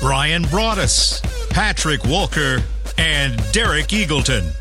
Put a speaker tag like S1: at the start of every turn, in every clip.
S1: Bryan Broaddus, Patrick Walker, and Derek Eagleton.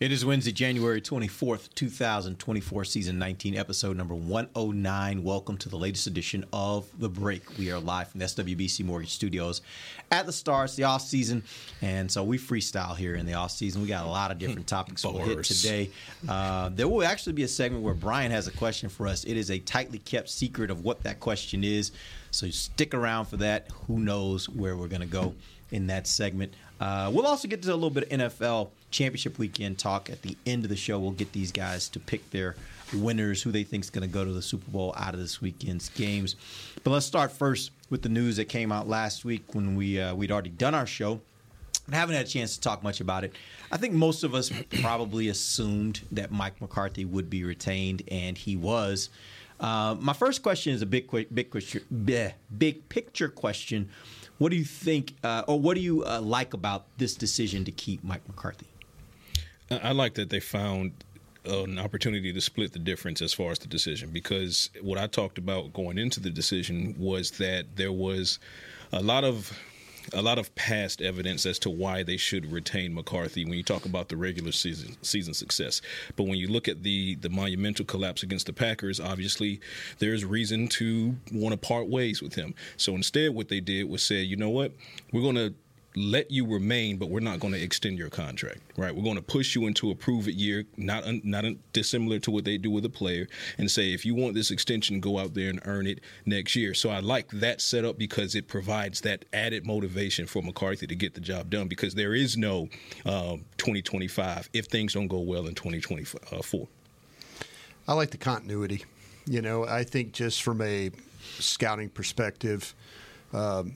S2: It is Wednesday, January 24th, 2024, season 19, episode number 109. Welcome to the latest edition of The Break. We are live from the SWBC Mortgage Studios at the start. the off season, and so we freestyle here in the off season. We got a lot of different topics we'll hit today. Uh, there will actually be a segment where Bryan has a question for us. It is a tightly kept secret of what that question is, so stick around for that. Who knows where we're going to go in that segment. Uh, we'll also get to a little bit of NFL championship weekend talk at the end of the show. We'll get these guys to pick their winners, who they think is going to go to the Super Bowl out of this weekend's games. But let's start first with the news that came out last week when we uh, we'd already done our show. I haven't had a chance to talk much about it. I think most of us probably assumed that Mike McCarthy would be retained, and he was. Uh, my first question is a big, big, big picture question. What do you think, uh, or what do you uh, like about this decision to keep Mike McCarthy?
S3: I like that they found an opportunity to split the difference as far as the decision because what I talked about going into the decision was that there was a lot of a lot of past evidence as to why they should retain McCarthy when you talk about the regular season season success. But when you look at the the monumental collapse against the Packers, obviously there's reason to want to part ways with him. So instead what they did was say, you know what? We're going to let you remain, but we're not going to extend your contract. Right? We're going to push you into a prove it year, not un, not un, dissimilar to what they do with a player, and say if you want this extension, go out there and earn it next year. So I like that setup because it provides that added motivation for McCarthy to get the job done. Because there is no um, 2025 if things don't go well in 2024.
S4: I like the continuity. You know, I think just from a scouting perspective, um,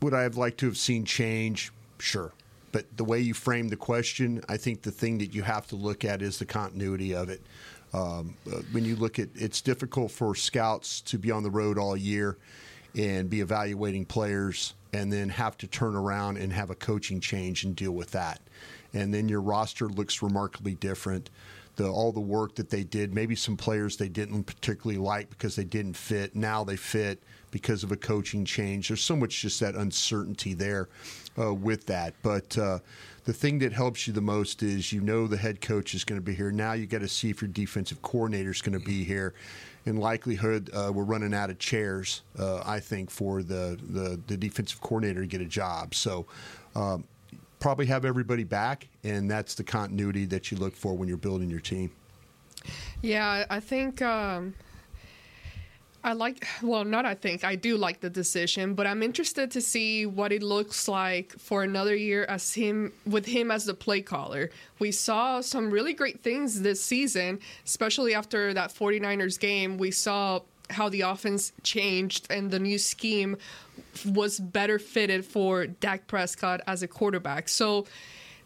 S4: would I have liked to have seen change? Sure. But the way you frame the question, I think the thing that you have to look at is the continuity of it. Um, uh, when you look at it's difficult for scouts to be on the road all year and be evaluating players and then have to turn around and have a coaching change and deal with that. And then your roster looks remarkably different the all the work that they did. Maybe some players they didn't particularly like because they didn't fit. Now they fit because of a coaching change. There's so much just that uncertainty there uh, with that. But uh, the thing that helps you the most is you know the head coach is going to be here. Now you got to see if your defensive coordinator is going to be here. In likelihood, uh, we're running out of chairs. Uh, I think for the, the the defensive coordinator to get a job. So. Um, probably have everybody back, and that's the continuity that you look for when you're building your team.
S5: Yeah, I think um, I like. Well, not I think I do like the decision, but I'm interested to see what it looks like for another year as him with him as the play caller. We saw some really great things this season, especially after that 49ers game. We saw how the offense changed and the new scheme was better fitted for Dak Prescott as a quarterback. So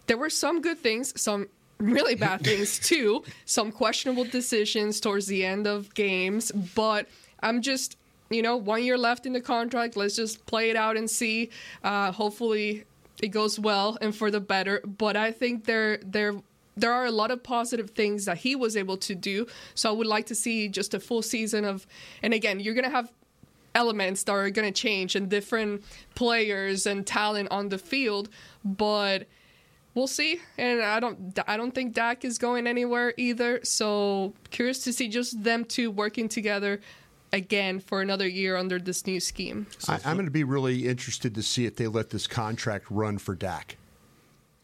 S5: there were some good things, some really bad things too, some questionable decisions towards the end of games, but I'm just you know, one year left in the contract. Let's just play it out and see. Uh, hopefully, it goes well and for the better. But I think there there there are a lot of positive things that he was able to do. So I would like to see just a full season of. And again, you're gonna have elements that are gonna change and different players and talent on the field, but we'll see. And I don't I don't think Dak is going anywhere either. So curious to see just them two working together again for another year under this new scheme.
S4: I, I'm going to be really interested to see if they let this contract run for Dak.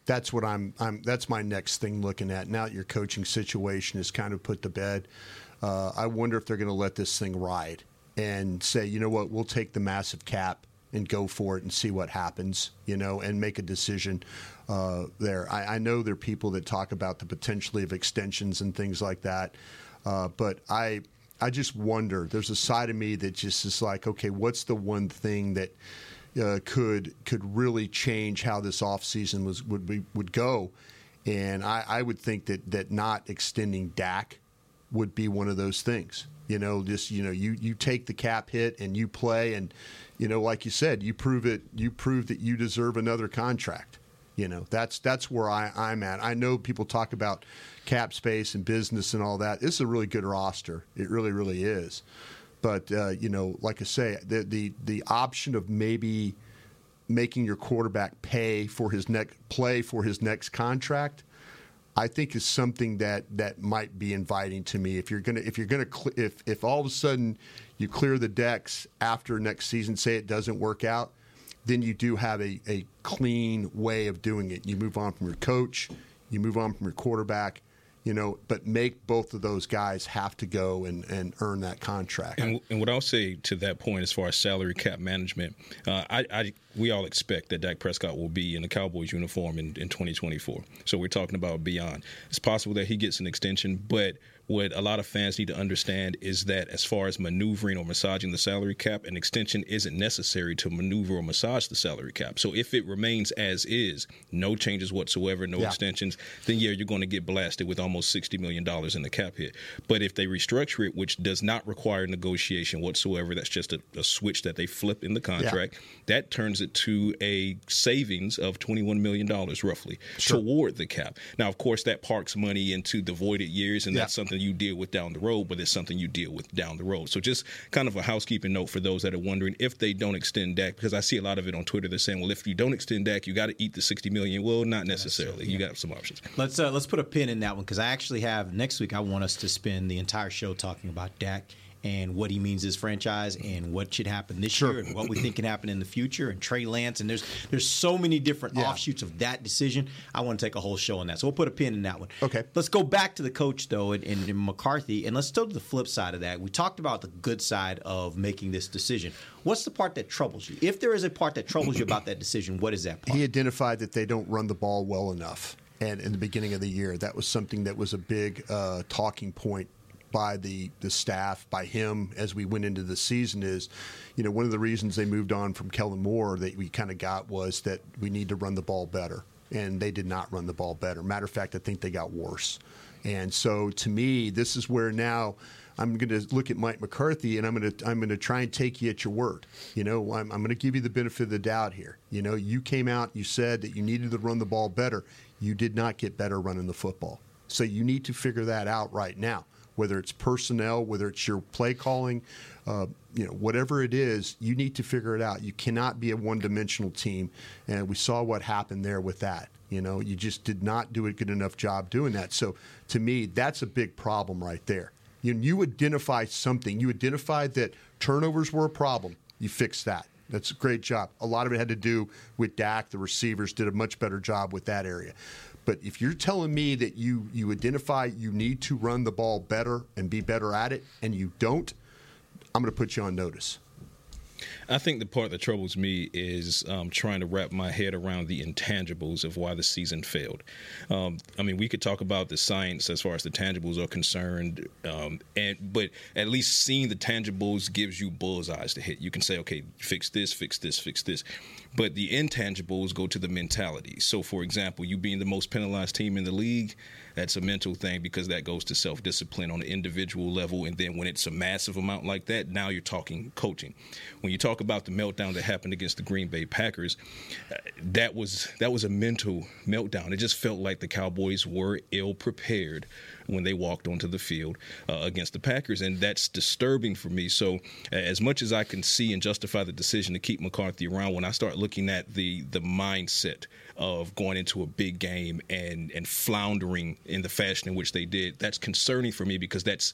S4: That's what I'm. I'm. That's my next thing looking at. Now your coaching situation is kind of put to bed, uh, I wonder if they're going to let this thing ride and say, you know what, we'll take the massive cap and go for it and see what happens, you know, and make a decision uh, there. I, I know there are people that talk about the potentially of extensions and things like that, uh, but I I just wonder. There's a side of me that just is like, okay, what's the one thing that uh, could could really change how this offseason was would be, would go. And I, I would think that that not extending Dak would be one of those things. You know, just you know, you you take the cap hit and you play, and you know, like you said, you prove it. You prove that you deserve another contract. You know, that's that's where I, I'm at. I know people talk about cap space and business and all that. This is a really good roster. It really, really is. But uh, you know, like I say, the the the option of maybe making your quarterback pay for his next play for his next contract I think is something that that might be inviting to me. If you're gonna if you're gonna cl- if if all of a sudden you clear the decks after next season, say it doesn't work out, then you do have a, a clean way of doing it. You move on from your coach, you move on from your quarterback, you know, but make both of those guys have to go and, and earn that contract.
S3: And, and what I'll say to that point, as far as salary cap management, uh, I, I, we all expect that Dak Prescott will be in the Cowboys uniform in, in 2024. So we're talking about beyond. It's possible that he gets an extension, but what a lot of fans need to understand is that as far as maneuvering or massaging the salary cap, an extension isn't necessary to maneuver or massage the salary cap. So if it remains as is, no changes whatsoever, no yeah. extensions, then yeah, you're going to get blasted with almost $60 million in the cap hit. But if they restructure it, which does not require negotiation whatsoever, that's just a, a switch that they flip in the contract, yeah. that turns it to a savings of $21 million roughly sure. toward the cap. Now, of course, that parks money into the voided years, and yeah. that's something you deal with down the road, but it's something you deal with down the road. So just kind of a housekeeping note for those that are wondering if they don't extend Dak, because I see a lot of it on Twitter. They're saying, well, if you don't extend Dak, you got to eat the sixty million. Well, not necessarily. Yeah. You got some options.
S2: Let's uh, let's put a pin in that one because I actually have next week. I want us to spend the entire show talking about Dak and what he means his franchise and what should happen this sure. year and what we think can happen in the future and Trey Lance and there's there's so many different yeah. offshoots of that decision. I want to take a whole show on that, so we'll put a pin in that one.
S4: Okay.
S2: Let's go back to the coach though and, and, and McCarthy, and let's go to the flip side of that. We talked about the good side of making this decision. What's the part that troubles you? If there is a part that troubles you about that decision, what is that part?
S4: He identified that they don't run the ball well enough and in the beginning of the year. That was something that was a big uh, talking point by the, the staff, by him as we went into the season is, you know, one of the reasons they moved on from Kellen Moore that we kind of got was that we need to run the ball better. And they did not run the ball better. Matter of fact, I think they got worse. And so to me, this is where now I'm going to look at Mike McCarthy and I'm going to I'm going to try and take you at your word. You know, I'm, I'm going to give you the benefit of the doubt here. You know, you came out, you said that you needed to run the ball better. You did not get better running the football. So you need to figure that out right now whether it's personnel, whether it's your play calling, uh, you know, whatever it is, you need to figure it out. You cannot be a one-dimensional team, and we saw what happened there with that. You know, you just did not do a good enough job doing that. So, to me, that's a big problem right there. You, you identify something. You identified that turnovers were a problem. You fixed that. That's a great job. A lot of it had to do with Dak. The receivers did a much better job with that area. But if you're telling me that you you identify you need to run the ball better and be better at it, and you don't, I'm going to put you on notice.
S3: I think the part that troubles me is um, trying to wrap my head around the intangibles of why the season failed. Um, I mean, we could talk about the science as far as the tangibles are concerned, um, and but at least seeing the tangibles gives you bullseyes to hit. You can say, okay, fix this, fix this, fix this. But the intangibles go to the mentality. So, for example, you being the most penalized team in the league that's a mental thing because that goes to self discipline on an individual level. And then when it's a massive amount like that, now you're talking coaching. When you talk about the meltdown that happened against the Green Bay Packers, uh, that was that was a mental meltdown. It just felt like the Cowboys were ill prepared when they walked onto the field uh, against the Packers, and that's disturbing for me. So, as much as I can see and justify the decision to keep McCarthy around, when I start looking at the the mindset of going into a big game and and floundering in the fashion in which they did, that's concerning for me because that's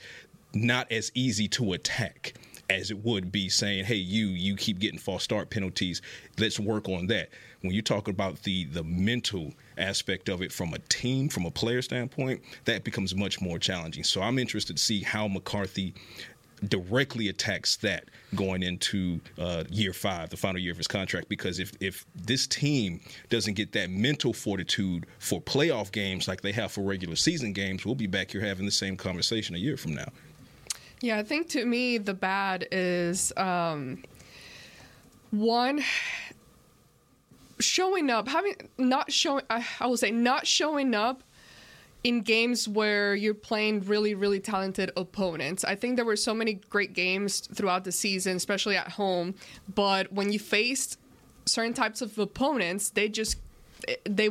S3: not as easy to attack as it would be saying, "Hey, you you keep getting false start penalties. Let's work on that." When you talk about the the mental aspect of it from a team, from a player standpoint, that becomes much more challenging. So I'm interested to see how McCarthy directly attacks that going into uh, year five, the final year of his contract. Because if if this team doesn't get that mental fortitude for playoff games like they have for regular season games, we'll be back here having the same conversation a year from now.
S5: Yeah, I think to me the bad is um, one showing up, having not showing, I, will say not showing up in games where you're playing really, really talented opponents. I think there were so many great games throughout the season, especially at home. But when you faced certain types of opponents, they just they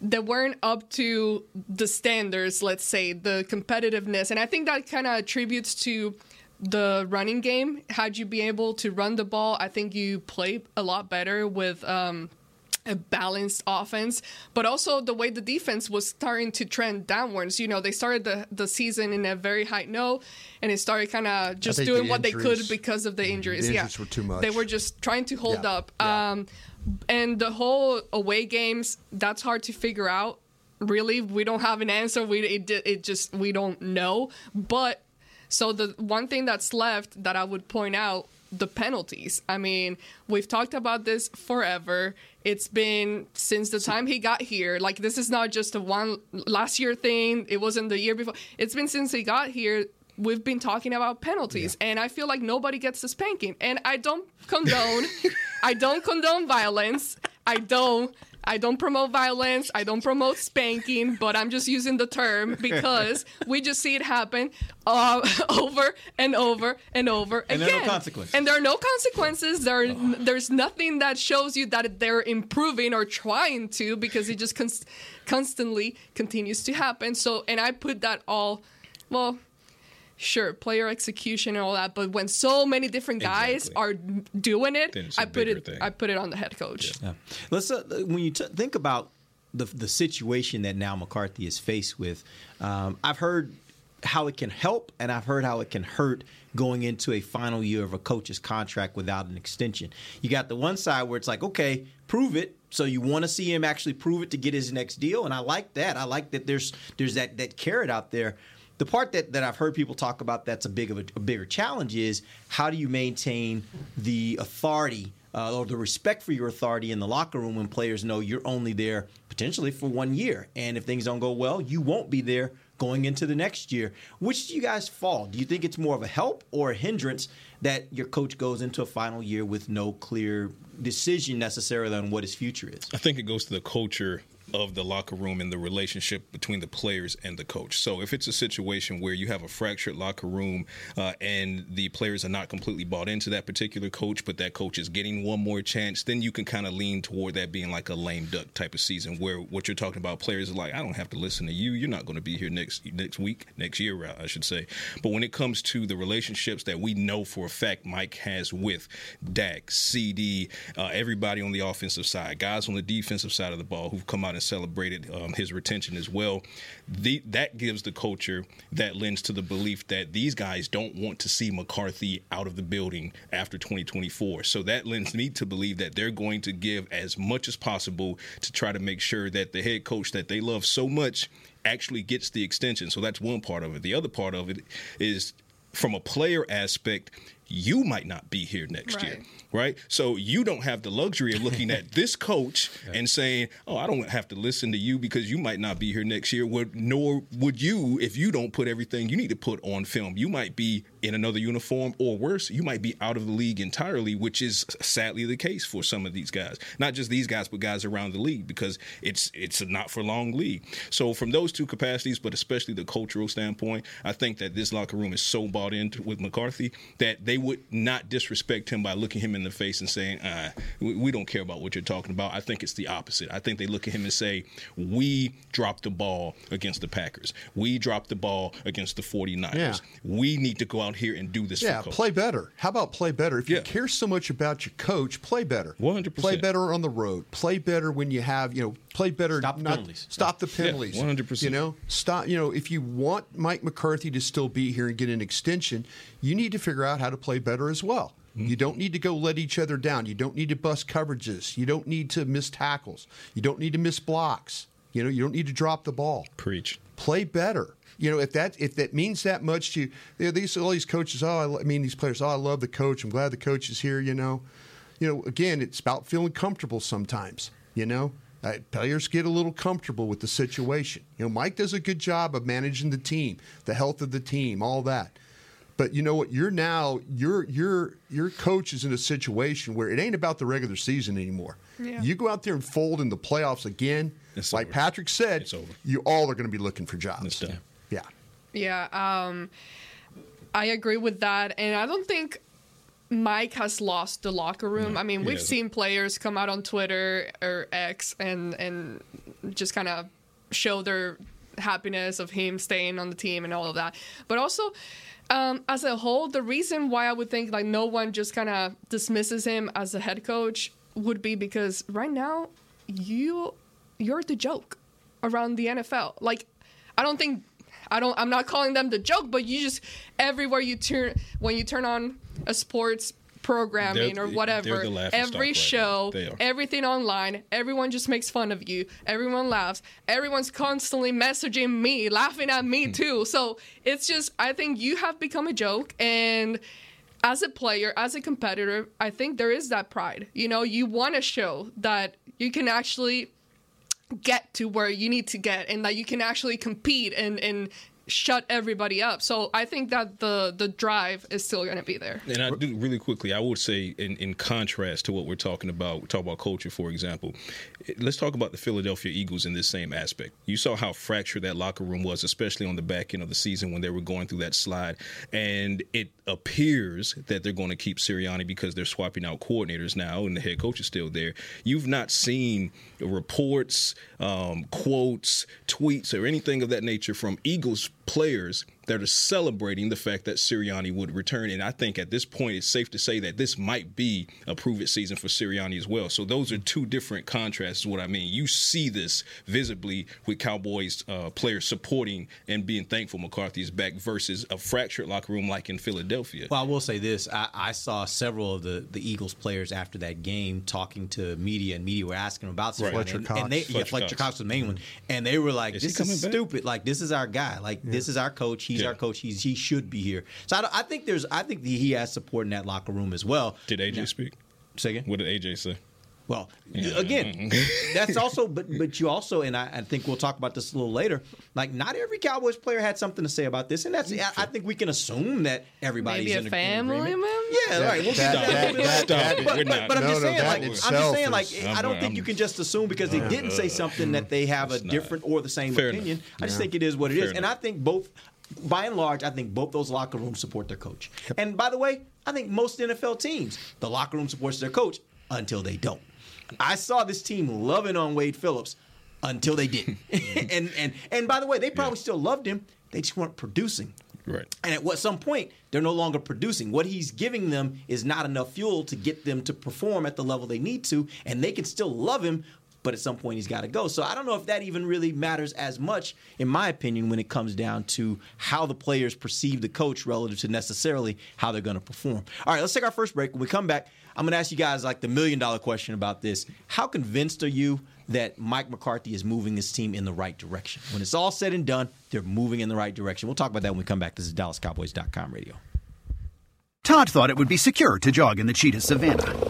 S5: they weren't up to the standards. Let's say the competitiveness, and I think that kind of attributes to the running game. Had you be able to run the ball, I think you play a lot better with. Um, a balanced offense, but also the way the defense was starting to trend downwards. You know, they started the, the season in a very high note, and it started kind of just doing
S4: the
S5: what they could because of the injuries.
S4: the
S5: yeah,
S4: were too much.
S5: They were just trying to hold
S4: Yeah,
S5: up.
S4: yeah.
S5: Um, and the whole away games, that's hard to figure out. Really, we don't have an answer. We it, it just we don't know. But so the one thing that's left that I would point out the penalties. I mean, we've talked about this forever. It's been since the time he got here. Like this is not just a one last year thing. It wasn't the year before. It's been since he got here. We've been talking about penalties, and I feel like nobody gets the spanking. And I don't condone, I don't condone violence. I don't. I don't promote violence. I don't promote spanking, but I'm just using the term because we just see it happen uh, over and over and over
S2: And
S5: again.
S2: And there are no consequences.
S5: And there are no consequences. There, are, there's nothing that shows you that they're improving or trying to because it just const- constantly continues to happen. So, and I put that all, well, sure, player execution and all that, but when so many different guys
S3: Exactly.
S5: are doing it,
S3: Then it's a
S5: I put it,
S3: thing.
S5: I put it on the head coach.
S2: Yeah. Let's uh, when you t- think about the the situation that now McCarthy is faced with. Um, I've heard how it can help, and I've heard how it can hurt going into a final year of a coach's contract without an extension. You got the one side where it's like, okay, prove it. So you want to see him actually prove it to get his next deal, and I like that. I like that there's there's that that carrot out there. The part that, that I've heard people talk about that's a big of a, a bigger challenge is how do you maintain the authority uh, or the respect for your authority in the locker room when players know you're only there potentially for one year, and if things don't go well, you won't be there going into the next year. Which do you guys fall? Do you think it's more of a help or a hindrance that your coach goes into a final year with no clear decision necessarily on what his future is?
S3: I think it goes to the culture of the locker room and the relationship between the players and the coach. So if it's a situation where you have a fractured locker room uh, and the players are not completely bought into that particular coach, but that coach is getting one more chance, then you can kind of lean toward that being like a lame duck type of season where what you're talking about players are like, I don't have to listen to you. You're not going to be here next next week, next year, I should say. But when it comes to the relationships that we know for a fact Mike has with Dak, CD, uh, everybody on the offensive side, guys on the defensive side of the ball who've come out and celebrated um, his retention as well. The, that gives the culture that lends to the belief that these guys don't want to see McCarthy out of the building after 2024. So that lends me to believe that they're going to give as much as possible to try to make sure that the head coach that they love so much actually gets the extension. So that's one part of it. The other part of it is from a player aspect, you might not be here next
S5: Right.
S3: year, right? So you don't have the luxury of looking at this coach and saying, "Oh, I don't have to listen to you because you might not be here next year." Would nor would you if you don't put everything you need to put on film. You might be in another uniform, or worse, you might be out of the league entirely, which is sadly the case for some of these guys. Not just these guys, but guys around the league because it's it's a not for long league. So from those two capacities, but especially the cultural standpoint, I think that this locker room is so bought into with McCarthy that they would not disrespect him by looking him in the face and saying, uh, we, we don't care about what you're talking about. I think it's the opposite. I think they look at him and say, we dropped the ball against the Packers. We dropped the ball against the 49ers.
S4: Yeah.
S3: We need to go out here and do this
S4: Yeah, play better. How about play better? If
S3: Yeah.
S4: you care so much about your coach, play better.
S3: 100%.
S4: Play better on the road. Play better when you have, you know, play better.
S2: Stop the
S4: not-
S2: penalties.
S4: Stop the penalties.
S3: 100%.
S4: You know, stop. You know, if you want Mike McCarthy to still be here and get an extension, you need to figure out how to play better as well.
S3: Mm-hmm.
S4: You don't need to go let each other down. You don't need to bust coverages. You don't need to miss tackles. You don't need to miss blocks. You know, you don't need to drop the ball
S3: Preach.
S4: play better. You know, if that if that means that much to you, you know, these all these coaches. Oh, I, I mean, these players. Oh, I love the coach. I'm glad the coach is here. You know, you know. Again, it's about feeling comfortable sometimes. You know, uh, players get a little comfortable with the situation. You know, Mike does a good job of managing the team, the health of the team, all that. But you know what? You're now your your your coach is in a situation where it ain't about the regular season anymore.
S5: Yeah.
S4: You go out there and fold in the playoffs again,
S3: It's
S4: like
S3: over.
S4: Patrick said,
S3: It's over.
S4: you all are going to be looking for jobs. Yeah.
S5: Yeah, um, I agree with that, and I don't think Mike has lost the locker room. I mean, we've seen players come out on Twitter or X and and just kind of show their happiness of him staying on the team and all of that. But also, um, as a whole, the reason why I would think like no one just kind of dismisses him as a head coach would be because right now you you're the joke around the NFL. Like, I don't think I don't. I'm not calling them the joke, but you just everywhere you turn when you turn on a sports programming
S3: They're-
S5: or whatever,
S3: the
S5: every show,
S3: are.
S5: everything online, everyone just makes fun of you. Everyone laughs. Everyone's constantly messaging me, laughing at
S3: Hmm.
S5: me too. So it's just, I think you have become a joke. And as a player, as a competitor, I think there is that pride. You know, you want to show that you can actually get to where you need to get and that you can actually compete and, and shut everybody up. So I think that the the drive is still going to be there.
S3: And I do really quickly, I would say, in, in contrast to what we're talking about, we talk about culture, for example. Let's talk about the Philadelphia Eagles in this same aspect. You saw how fractured that locker room was, especially on the back end of the season when they were going through that slide. And it appears that they're going to keep Sirianni because they're swapping out coordinators now, and the head coach is still there. You've not seen reports, um, quotes, tweets, or anything of that nature from Eagles players that are celebrating the fact that Sirianni would return. And I think at this point, it's safe to say that this might be a prove it season for Sirianni as well. So those are two different contrasts, is what I mean. You see this visibly with Cowboys uh, players supporting and being thankful McCarthy is back versus a fractured locker room like in Philadelphia.
S2: Well, I will say this: I, I saw several of the, the Eagles players after that game talking to media, and media were asking them about
S3: Right.
S4: Fletcher
S2: and,
S4: Cox.
S2: and they, yeah,
S3: Fletcher
S2: Fletcher
S3: Cox.
S2: Cox was the main one, and they were like,
S3: Is
S2: "This
S3: coming
S2: is
S3: back?
S2: stupid. Like, this is our guy. Like, this is our coach. He's
S3: Yeah.
S2: our coach. He's he should be here." So I, I think there's, I think he has support in that locker room as well.
S3: Did AJ
S2: Now-
S3: speak?
S2: Say again?
S3: What did AJ say?
S2: Well, again, that's also, but but you also, and I, I think we'll talk about this a little later. Like, not every Cowboys player had something to say about this, and that's I, I think we can assume that everybody's
S5: Maybe a
S2: in ag-
S5: family
S2: agreement.
S5: member?
S2: Yeah, right. We'll
S4: That-
S2: get
S4: that-
S2: that,
S4: that-
S3: that-
S2: but, but,
S3: not.
S2: but I'm just
S4: no,
S2: saying,
S4: that
S2: like, I'm just saying, like,
S4: is-
S2: I don't
S3: I'm-
S2: think you can just assume because they didn't say something that they have a
S3: It's not.
S2: different or the same
S3: Fair
S2: opinion.
S3: enough.
S2: I just think it is what it is,
S3: Fair
S2: and
S3: enough.
S2: I think both. By and large, I think both those locker rooms support their coach. And by the way, I think most NFL teams, the locker room supports their coach until they don't. I saw this team loving on Wade Phillips until they didn't. Mm-hmm. and and and by the way, they probably still loved him. They just weren't producing.
S3: Right.
S2: And at what some point, they're no longer producing. What he's giving them is not enough fuel to get them to perform at the level they need to, and they can still love him, but at some point he's got to go. So I don't know if that even really matters as much, in my opinion, when it comes down to how the players perceive the coach relative to necessarily how they're going to perform. All right, let's take our first break. When we come back, I'm going to ask you guys like the million dollar question about this. How convinced are you that Mike McCarthy is moving his team in the right direction? When it's all said and done, they're moving in the right direction. We'll talk about that when we come back. This is DallasCowboys.com radio.
S6: Todd thought it would be secure to jog in the cheetah savannah.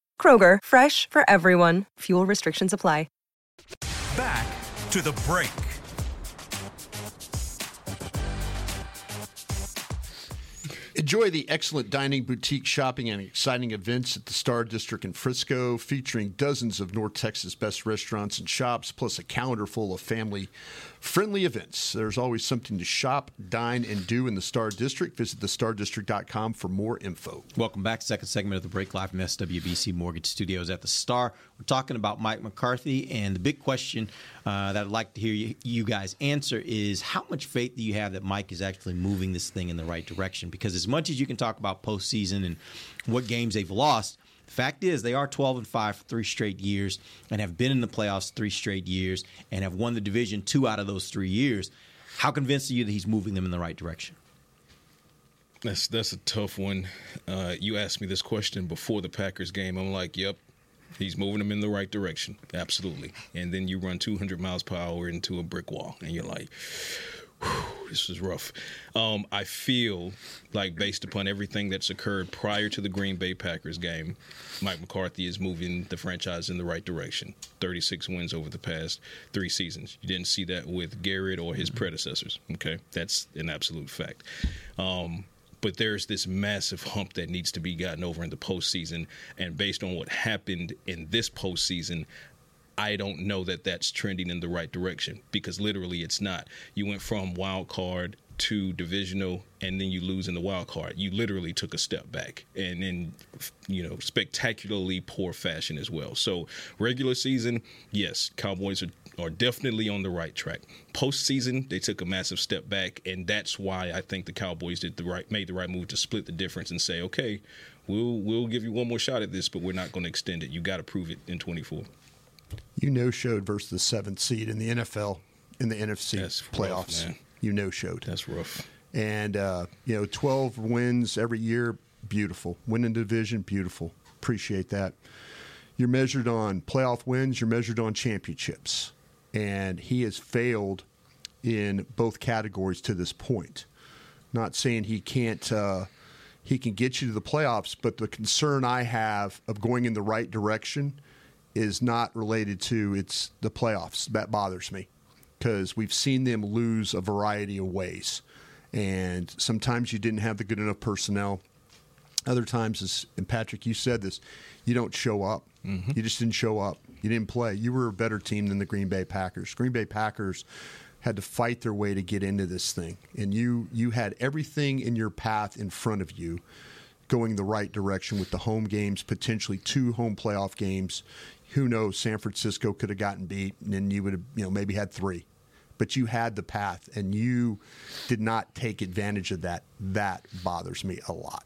S7: Kroger, fresh for everyone. Fuel restrictions apply.
S1: Back to the break.
S4: Enjoy the excellent dining, boutique shopping, and exciting events at the Star District in Frisco, featuring dozens of North Texas' best restaurants and shops, plus a calendar full of family friendly events. There's always something to shop, dine, and do in the Star District. Visit thestardistrict.com for more info.
S2: Welcome back. Second segment of the break live from SWBC Mortgage Studios at the Star. We're talking about Mike McCarthy, and the big question uh, that I'd like to hear you, you guys answer is how much faith do you have that Mike is actually moving this thing in the right direction? Because as much as you can talk about postseason and what games they've lost, Fact is, they are 12 and 5 for three straight years and have been in the playoffs three straight years and have won the division two out of those three years. How convinced are you that he's moving them in the right direction?
S3: That's that's a tough one. Uh, you asked me this question before the Packers game. I'm like, yep, he's moving them in the right direction, absolutely. And then you run 200 miles per hour into a brick wall, and you're like, this is rough. Um, I feel like, based upon everything that's occurred prior to the Green Bay Packers game, Mike McCarthy is moving the franchise in the right direction. 36 wins over the past three seasons. You didn't see that with Garrett or his predecessors. Okay, that's an absolute fact. Um, but there's this massive hump that needs to be gotten over in the postseason. And based on what happened in this postseason, I don't know that that's trending in the right direction because literally it's not. You went from wild card to divisional and then you lose in the wild card. You literally took a step back and in you know spectacularly poor fashion as well. So regular season, yes, Cowboys are are definitely on the right track. Postseason, they took a massive step back, and that's why I think the Cowboys did the right made the right move to split the difference and say, okay, we'll we'll give you one more shot at this, but we're not going to extend it. You got to prove it in 24.
S4: You no showed versus the seventh seed in the NFL in the NFC
S3: That's
S4: playoffs.
S3: rough,
S4: you no showed.
S3: That's rough.
S4: And uh, you know, twelve wins every year, beautiful. Winning division, beautiful. Appreciate that. You're measured on playoff wins. You're measured on championships, and he has failed in both categories to this point. Not saying he can't. Uh, he can get you to the playoffs, but the concern I have of going in the right direction is not related to it's the playoffs. That bothers me because we've seen them lose a variety of ways. And sometimes you didn't have the good enough personnel. Other times, and Patrick, you said this, you don't show up.
S3: Mm-hmm.
S4: You just didn't show up. You didn't play. You were a better team than the Green Bay Packers. Green Bay Packers had to fight their way to get into this thing, and you you had everything in your path in front of you going the right direction with the home games, potentially two home playoff games. Who knows? San Francisco could have gotten beat, and then you would have, you know, maybe had three. But you had the path, and you did not take advantage of that. That bothers me a lot.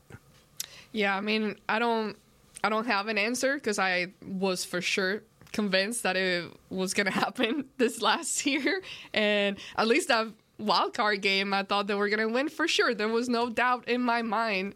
S5: Yeah, I mean, I don't, I don't have an answer because I was for sure convinced that it was gonna happen this last year, and at least that wild card game, I thought they were gonna win for sure. There was no doubt in my mind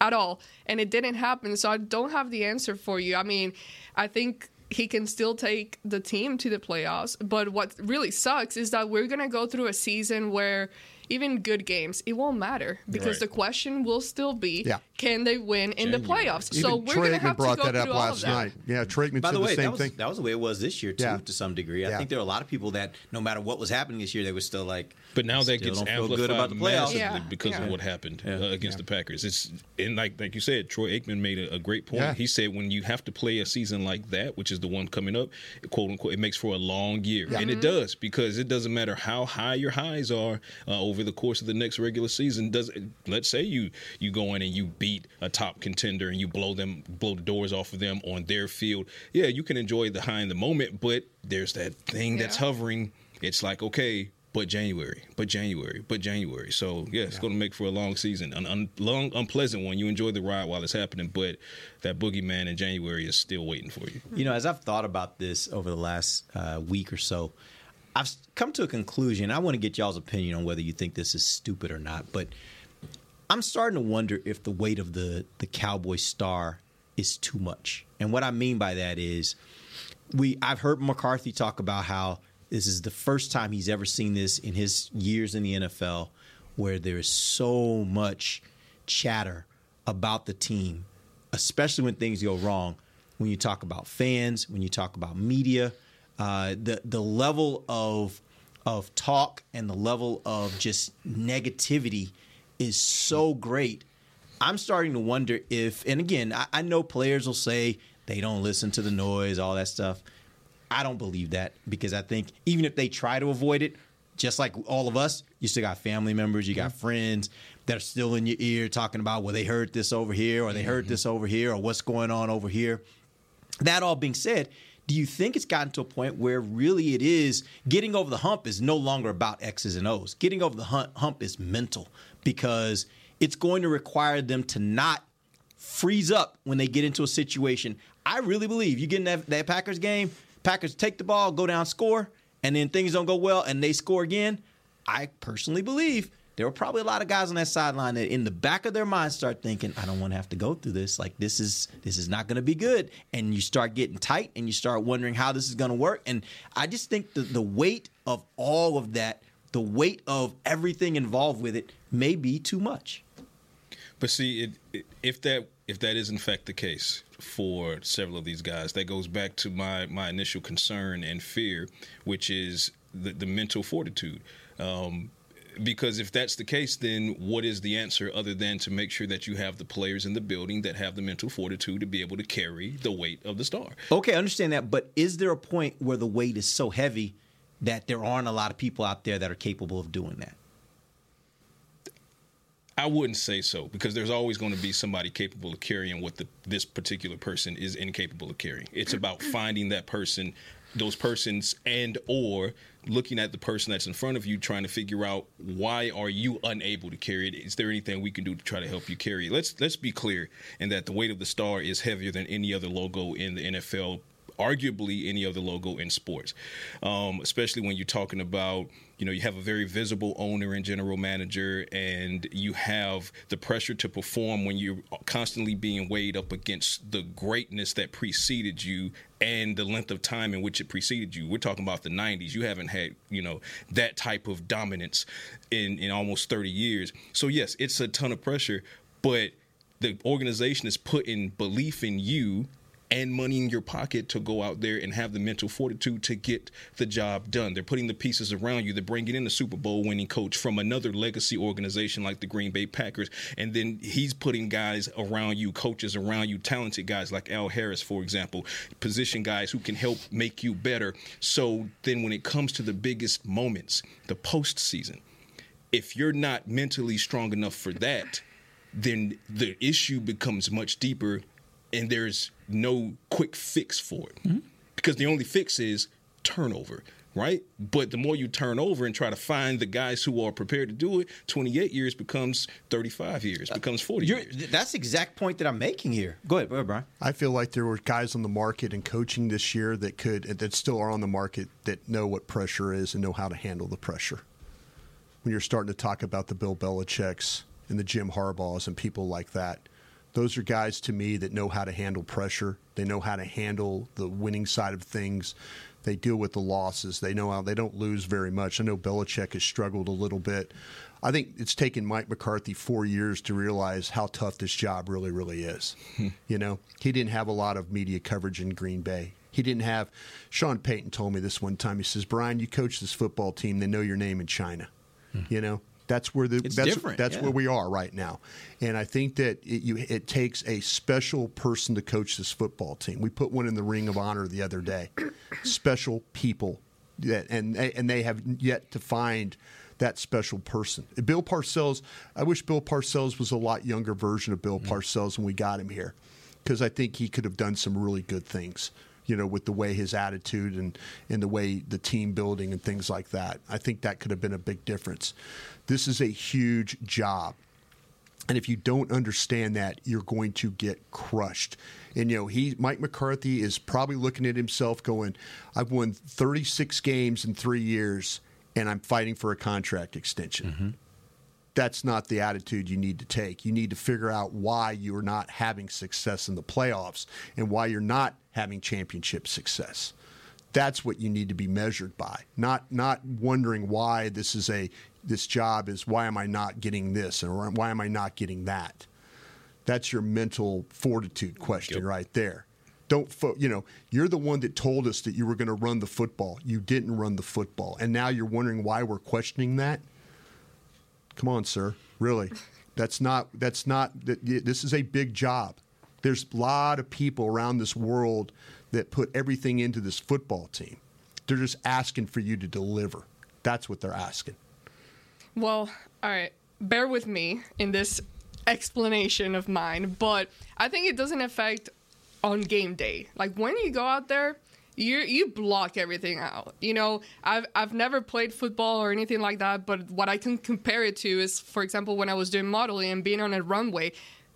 S5: at all, and it didn't happen. So I don't have the answer for you. I mean, I think he can still take the team to the playoffs. But what really sucks is that we're going to go through a season where even good games, it won't matter because
S4: Right.
S5: the question will still be
S4: Yeah.
S5: Can they win in the playoffs? so we're going to
S4: Aikman
S5: have to
S4: brought
S5: go
S4: that up
S5: through all
S4: last
S5: that.
S4: night. Yeah, Troy Aikman
S2: By
S4: said
S2: the way,
S4: the same
S2: that was,
S4: thing.
S2: that was the way it was this year too,
S4: Yeah.
S2: to some degree. I
S4: Yeah.
S2: think there are a lot of people that, no matter what was happening this year, they were still like.
S3: But now that gets
S2: feel
S3: amplified
S2: good about the playoffs
S3: massively because of what happened uh, against the Packers. It's and like like you said, Troy Aikman made a, a great point.
S4: Yeah.
S3: He said when you have to play a season like that, which is the one coming up, quote unquote, it makes for a long year,
S4: Yeah.
S3: and it
S4: Mhm.
S3: does because it doesn't matter how high your highs are uh, over the course of the next regular season. Does let's say you you go in and you beat a top contender and you blow them blow the doors off of them on their field. Yeah, you can enjoy the high in the moment, but there's that thing that's hovering. It's like okay, but January, but January, but January. So yeah, it's going to make for a long season, an un- long, unpleasant one. You enjoy the ride while it's happening, but that boogeyman in January is still waiting for you.
S2: You know, as I've thought about this over the last uh, week or so, I've come to a conclusion. I want to get y'all's opinion on whether you think this is stupid or not. But I'm starting to wonder if the weight of the the Cowboy star is too much. And what I mean by that is, we I've heard McCarthy talk about how this is the first time he's ever seen this in his years in the NFL, where there is so much chatter about the team, especially when things go wrong. When you talk about fans, when you talk about media, uh, the the level of of talk and the level of just negativity is so great. I'm starting to wonder if, and again, I, I know players will say they don't listen to the noise, all that stuff. I don't believe that because I think even if they try to avoid it, just like all of us, you still got family members, you got friends that are still in your ear talking about, well, they heard this over here, or they heard mm-hmm. this over here, or what's going on over here. That all being said, do you think it's gotten to a point where really it is getting over the hump is no longer about X's and O's? Getting over the hump, hump is mental because it's going to require them to not freeze up when they get into a situation. I really believe you get in that, that Packers game, Packers take the ball, go down, score, and then things don't go well and they score again. I personally believe there were probably a lot of guys on that sideline that in the back of their mind start thinking, I don't want to have to go through this. Like this is this is not going to be good. And you start getting tight and you start wondering how this is going to work. And I just think the the weight of all of that, the weight of everything involved with it may be too much.
S3: But see, it, it, if that if that is in fact the case for several of these guys, that goes back to my my initial concern and fear, which is the, the mental fortitude. Um, because if that's the case, then what is the answer other than to make sure that you have the players in the building that have the mental fortitude to be able to carry the weight of the star?
S2: Okay, I understand that, but is there a point where the weight is so heavy that there aren't a lot of people out there that are capable of doing that?
S3: I wouldn't say so because there's always going to be somebody capable of carrying what the, this particular person is incapable of carrying. It's about finding that person, those persons, and or looking at the person that's in front of you, trying to figure out why are you unable to carry it. Is there anything we can do to try to help you carry it? Let's let's be clear in that the weight of the star is heavier than any other logo in the NFL arguably any other logo in sports, um, especially when you're talking about, you know, you have a very visible owner and general manager, and you have the pressure to perform when you're constantly being weighed up against the greatness that preceded you and the length of time in which it preceded you. We're talking about the 90s. You haven't had, you know, that type of dominance in, in almost 30 years. So, yes, it's a ton of pressure, but the organization is putting belief in you and money in your pocket to go out there and have the mental fortitude to get the job done. They're putting the pieces around you. They're bringing in a Super Bowl winning coach from another legacy organization like the Green Bay Packers. And then he's putting guys around you, coaches around you, talented guys like Al Harris, for example, position guys who can help make you better. So then when it comes to the biggest moments, the postseason, if you're not mentally strong enough for that, then the issue becomes much deeper and there's no quick fix for it.
S2: Mm-hmm.
S3: Because the only fix is turnover, right? But the more you turn over and try to find the guys who are prepared to do it, 28 years becomes 35 years, becomes 40
S2: You're,
S3: years.
S2: that's the exact point that I'm making here. Go ahead, go ahead, Bryan.
S4: I feel like there were guys on the market and coaching this year that could that still are on the market that know what pressure is and know how to handle the pressure. When you're starting to talk about the Bill Belichick's and the Jim Harbaughs and people like that, Those are guys to me that know how to handle pressure. They know how to handle the winning side of things. They deal with the losses. They know how they don't lose very much. I know Belichick has struggled a little bit. I think it's taken Mike McCarthy four years to realize how tough this job really, really is. Hmm. you know, he didn't have a lot of media coverage in Green Bay. He didn't have. Sean Payton told me this one time. He says, "Bryan, you coach this football team. They know your name in China. Hmm. You know, that's where the
S2: It's
S4: that's
S2: different,
S4: that's
S2: yeah.
S4: where we are right now. And I think that it, you, it takes a special person to coach this football team. We put one in the Ring of Honor the other day. special people that and and they have yet to find that special person. Bill Parcells, I wish Bill Parcells was a lot younger version of Bill mm. Parcells when we got him here because I think he could have done some really good things. You know, with the way his attitude and, and the way the team building and things like that. I think that could have been a big difference. This is a huge job. And if you don't understand that, you're going to get crushed. And you know, he Mike McCarthy is probably looking at himself going, I've won 36 games in 3 years and I'm fighting for a contract extension. Mm-hmm. That's not the attitude you need to take. You need to figure out why you're not having success in the playoffs and why you're not having championship success. That's what you need to be measured by. Not not wondering why this is a this job is why am I not getting this and why am I not getting that. That's your mental fortitude question right there. Don't fo- you know, you're the one that told us that you were going to run the football. You didn't run the football. And now you're wondering why we're questioning that? Come on, sir. Really? That's not that's not that this is a big job. There's a lot of people around this world that put everything into this football team. They're just asking for you to deliver. That's what they're asking.
S5: Well, all right. Bear with me in this explanation of mine, but I think it doesn't affect on game day. Like when you go out there, you you block everything out. You know, I've I've never played football or anything like that, but what I can compare it to is, for example, when I was doing modeling and being on a runway,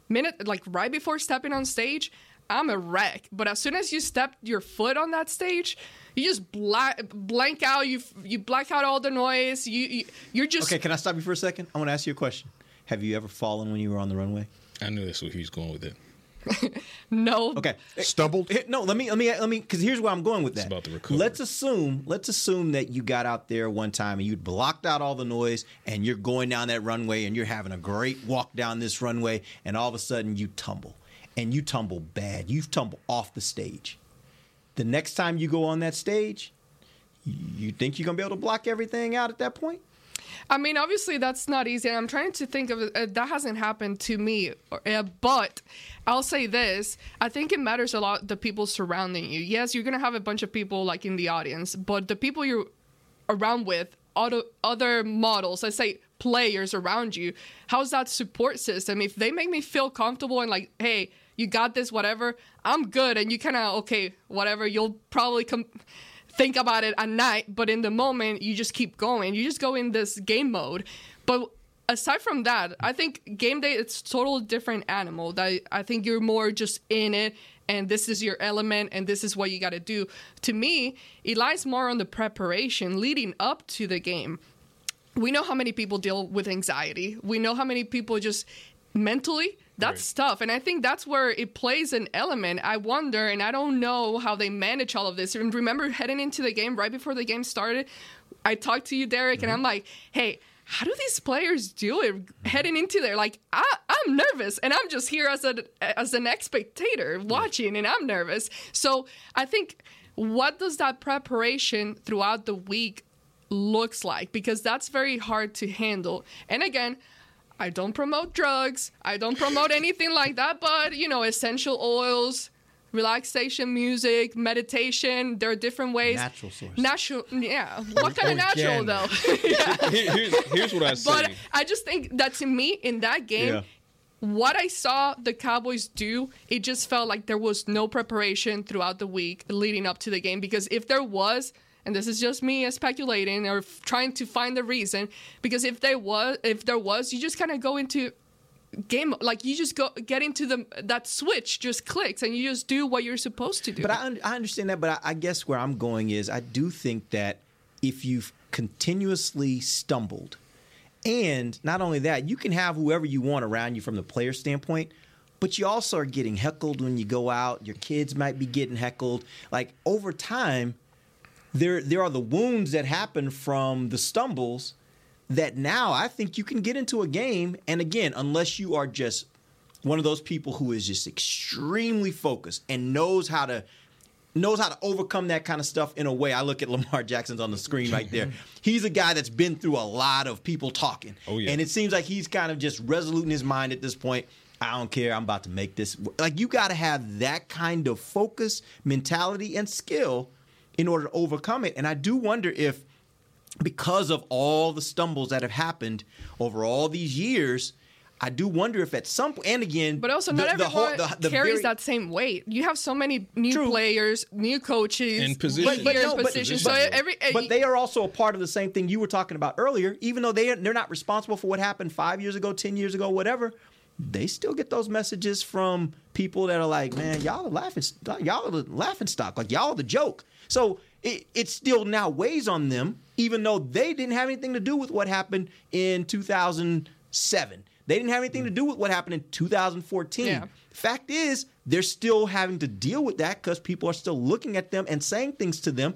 S5: minute like right before stepping on stage, I'm a wreck. But as soon as you step your foot on that stage, you just black blank out. You you black out all the noise. You, you you're just
S2: Okay, can I stop you for a second? I want to ask you a question. Have you ever fallen when you were on the runway?
S3: I knew that's where he was going with it.
S5: no.
S2: Okay.
S4: Eh, Stumbled?
S2: Eh, no, let me let me let me because here's where I'm going with that.
S3: about the recovery.
S2: Let's assume let's assume that you got out there one time and you blocked out all the noise and you're going down that runway and you're having a great walk down this runway and all of a sudden you tumble and you tumble bad. You tumble off the stage. The next time you go on that stage, you think you're gonna be able to block everything out at that point?
S5: I mean, obviously that's not easy. I'm trying to think of uh, that hasn't happened to me, uh, but I'll say this: I think it matters a lot the people surrounding you. Yes, you're gonna have a bunch of people like in the audience, but the people you're around with, other other models, I say players around you. How's that support system? If they make me feel comfortable and like, hey, you got this, whatever, I'm good, and you kind of okay, whatever. You'll probably come think about it at night, but in the moment, you just keep going. You just go in this game mode. But aside from that, I think game day it's total different animal. That I think you're more just in it, and this is your element, and this is what you got to do. To me, it lies more on the preparation leading up to the game. We know how many people deal with anxiety. We know how many people just mentally that's tough and i think that's where it plays an element. I wonder and i don't know how they manage all of this. And remember heading into the game right before the game started i talked to you derek and i'm mm-hmm. like hey how do these players do it mm-hmm. heading into there? Like I, i'm nervous and i'm just here as a as an spectator watching and i'm nervous. So i think what does that preparation throughout the week looks like? Because that's very hard to handle. And again I don't promote drugs. I don't promote anything like that, but you know, essential oils, relaxation music, meditation, there are different ways.
S2: Natural source.
S5: Natural, yeah. What kind of natural though? yeah.
S3: Here's, here's what I say.
S5: But I just think that to me in that game,
S3: Yeah.
S5: what I saw the Cowboys do, it just felt like there was no preparation throughout the week leading up to the game. Because if there was, and this is just me speculating or f- trying to find the reason, because if there was, if there was, you just kind of go into game like you just go get into the that switch just clicks and you just do what you're supposed to do.
S2: But I, un- I understand that. But I, I guess where I'm going is I do think that if you've continuously stumbled, and not only that, you can have whoever you want around you from the player standpoint, but you also are getting heckled when you go out. Your kids might be getting heckled. Like over time, there there are the wounds that happen from the stumbles that now I think you can get into a game. And again, unless you are just one of those people who is just extremely focused and knows how to knows how to overcome that kind of stuff in a way. I look at Lamar Jackson's on the screen right there. he's a guy that's been through a lot of people talking.
S3: Oh, yeah.
S2: And it seems like he's kind of just resolute in his mind at this point. I don't care. I'm about to make this. Like you got to have that kind of focus, mentality, and skill in order to overcome it. And I do wonder if, because of all the stumbles that have happened over all these years, I do wonder if at some point, and again,
S5: But also, not everyone carries that same weight. You have so many new players, new coaches,
S3: And positions.
S2: But, no, but-
S5: positions. so eh,
S2: but-
S5: every
S2: but they are also a part of the same thing you were talking about earlier. Even though they they're not responsible for what happened five years ago, ten years ago, whatever, they still get those messages from people that are like, "Man, y'all are laughing, y'all are the laughing stock, like y'all are the joke." So it it still now weighs on them, even though they didn't have anything to do with what happened in 2007. They didn't have anything to do with what happened in 2014.
S5: Yeah.
S2: Fact is, they're still having to deal with that because people are still looking at them and saying things to them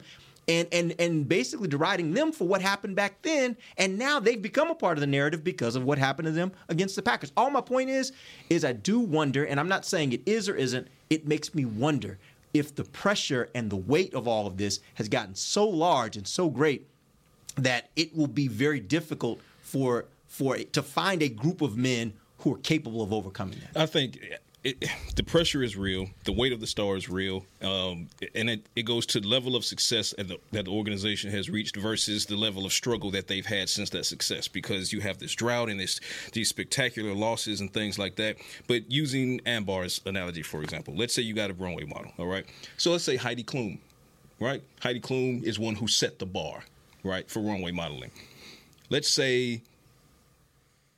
S2: and, and, and basically deriding them for what happened back then. And now they've become a part of the narrative because of what happened to them against the Packers. All my point is, is I do wonder, and I'm not saying it is or isn't, it makes me wonder if the pressure and the weight of all of this has gotten so large and so great that it will be very difficult for for to find a group of men who are capable of overcoming that.
S3: I think it, the pressure is real. The weight of the star is real, um, and it, it goes to the level of success the, that the organization has reached versus the level of struggle that they've had since that success. Because you have this drought and this these spectacular losses and things like that. But using Ambar's analogy, for example, let's say you got a runway model. All right, so let's say Heidi Klum, right? Heidi Klum is one who set the bar, right, for runway modeling. Let's say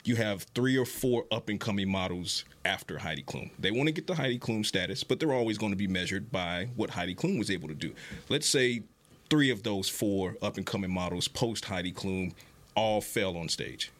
S3: you have three or four up and coming models after Heidi Klum. They want to get the Heidi Klum status, but they're always going to be measured by what Heidi Klum was able to do. Let's say three of those four up and coming models post Heidi Klum all fell on stage.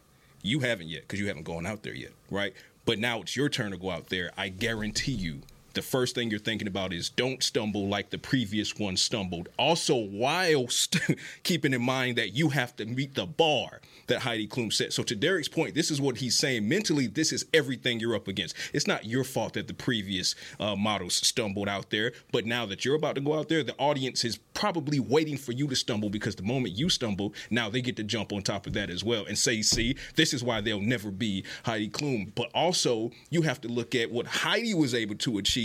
S3: You haven't yet because you haven't gone out there yet, right? But now it's your turn to go out there. I guarantee you the first thing you're thinking about is don't stumble like the previous one stumbled. Also, whilst keeping in mind that you have to meet the bar that Heidi Klum set. So, to Derek's point, this is what he's saying. Mentally, this is everything you're up against. It's not your fault that the previous uh, models stumbled out there, but now that you're about to go out there, the audience is probably waiting for you to stumble because the moment you stumble, now they get to jump on top of that as well and say, see, this is why they'll never be Heidi Klum. But also, you have to look at what Heidi was able to achieve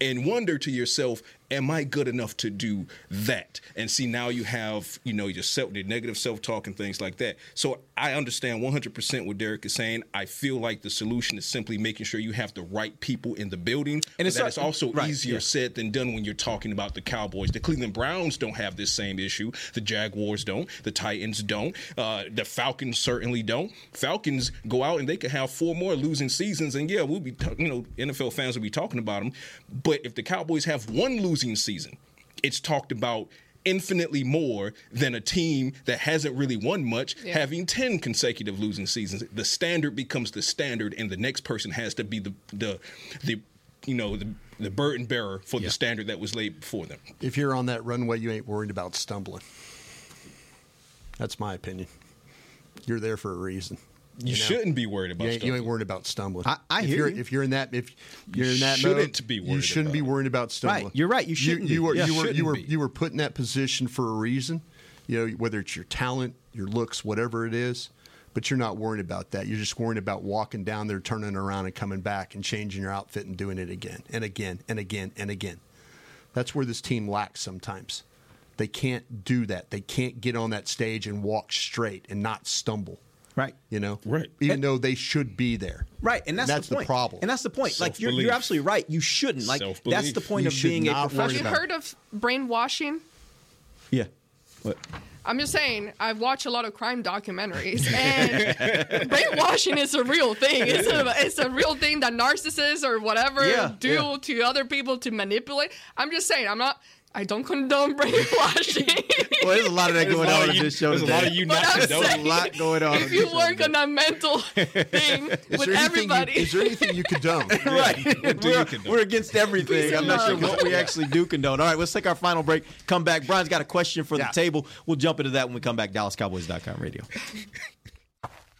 S3: and wonder to yourself, am I good enough to do that? And see, now you have, you know, your self, the negative self talk and things like that. So I understand 100% what Derek is saying. I feel like the solution is simply making sure you have the right people in the building.
S2: And it's not-
S3: also
S2: right,
S3: easier
S2: yeah.
S3: said than done when you're talking about the Cowboys. The Cleveland Browns don't have this same issue. The Jaguars don't. The Titans don't. Uh, the Falcons certainly don't. Falcons go out and they could have four more losing seasons, and yeah, we'll be, t- you know, NFL fans will be talking about them. But if the Cowboys have one losing season, it's talked about infinitely more than a team that hasn't really won much
S5: Yeah.
S3: having 10 consecutive losing seasons the standard becomes the standard and the next person has to be the the the you know the the burden bearer for the standard that was laid before them
S4: If you're on that runway, you ain't worried about stumbling. That's my opinion. You're there for a reason.
S3: You shouldn't be worried about
S4: You ain't, you ain't worried about stumbling.
S2: I- I
S4: if
S2: hear
S4: you're,
S2: you.
S4: If you're in that, if you're in that
S3: shouldn't
S4: mode,
S3: be
S4: you shouldn't be
S3: about it.
S4: worried about stumbling.
S2: Right, you're right, you shouldn't
S4: You,
S2: be.
S4: were
S2: Yeah.
S4: you were
S3: Shouldn't
S4: you were
S3: be.
S4: you were put in that position for a reason. You know, whether it's your talent, your looks, whatever it is. But you're not worried about that. You're just worried about walking down there, turning around, and coming back and changing your outfit and doing it again and again and again and again. That's where this team lacks sometimes. They can't do that. They can't get on that stage and walk straight and not stumble.
S2: Right.
S4: You know,
S3: Right.
S4: Even though they should be there,
S2: Right, and that's, that's the, point.
S4: problem.
S2: And that's the point. Like you're, you're absolutely right. You shouldn't. Like that's
S3: Self-belief.
S2: the point
S4: You
S2: of being a
S4: professional. worry
S5: Have you heard of brainwashing?
S2: Yeah. What?
S5: I'm just saying, I've watched a lot of crime documentaries, and brainwashing is a real thing. It's a, it's a real thing that narcissists or whatever
S2: Yeah,
S5: do
S2: yeah.
S5: to other people to manipulate. I'm just saying, I'm not. I don't condone brainwashing.
S2: Well, there's a lot of that going
S3: lot
S2: on in this show
S3: there's a lot of you
S5: But
S3: not condoning.
S2: There's a lot going on.
S5: if you work on that mental thing
S4: Is
S5: with
S4: there, anything you,
S5: everybody,
S4: is there anything you condone?
S2: right.
S3: do
S2: we're,
S3: condone?
S2: we're against everything.
S5: Peace
S2: I'm
S5: and
S2: not sure what we actually do condone. All right, let's take our final break. Come back. Bryan's got a question for the table. We'll jump into that when we come back. DallasCowboys.com radio.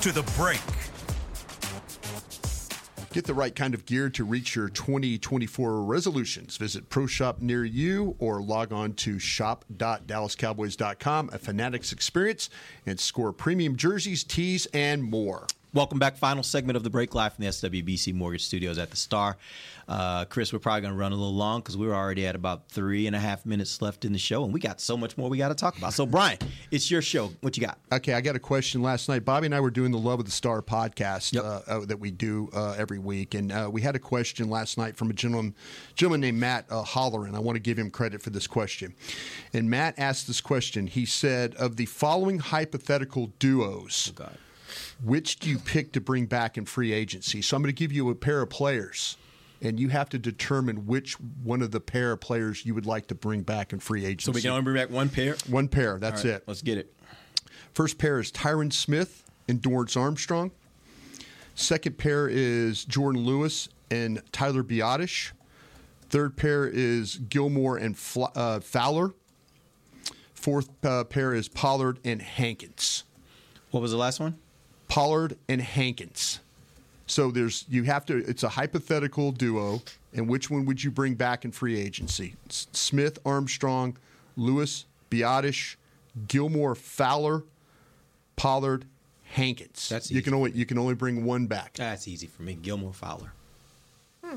S1: to the break.
S4: Get the right kind of gear to reach your 2024 resolutions. Visit Pro Shop near you or log on to shop.dallascowboys.com, a Fanatics experience, and score premium jerseys, tees, and more.
S2: Welcome back. Final segment of the break live from the SWBC Mortgage Studios at the Star. Uh, Chris, we're probably going to run a little long because we're already at about three and a half minutes left in the show, and we got so much more we got to talk about. So, Bryan, it's your show. What you got?
S4: Okay, I got a question last night. Bobby and I were doing the Love of the Star podcast uh, uh, that we do uh, every week, and uh, we had a question last night from a gentleman, gentleman named Matt uh, Holleran. I want to give him credit for this question. And Matt asked this question. He said, "Of the following hypothetical duos, which do you pick to bring back in free agency?" So I'm going to give you a pair of players. And you have to determine which one of the pair of players you would like to bring back in free agency.
S2: So we can only bring back one pair.
S4: One pair. That's
S2: right,
S4: it.
S2: Let's get it.
S4: First pair is Tyron Smith and Dorance Armstrong. Second pair is Jourdan Lewis and Tyler Biadasz. Third pair is Gilmore and uh, Fowler. Fourth uh, pair is Pollard and Hankins.
S2: What was the last one?
S4: Pollard and Hankins. So there's you have to. It's a hypothetical duo, and which one would you bring back in free agency? S- Smith, Armstrong, Lewis, Biadasz, Gilmore, Fowler, Pollard, Hankins.
S2: That's
S4: you
S2: easy.
S4: can only you can only bring one back.
S2: That's easy for me. Gilmore Fowler.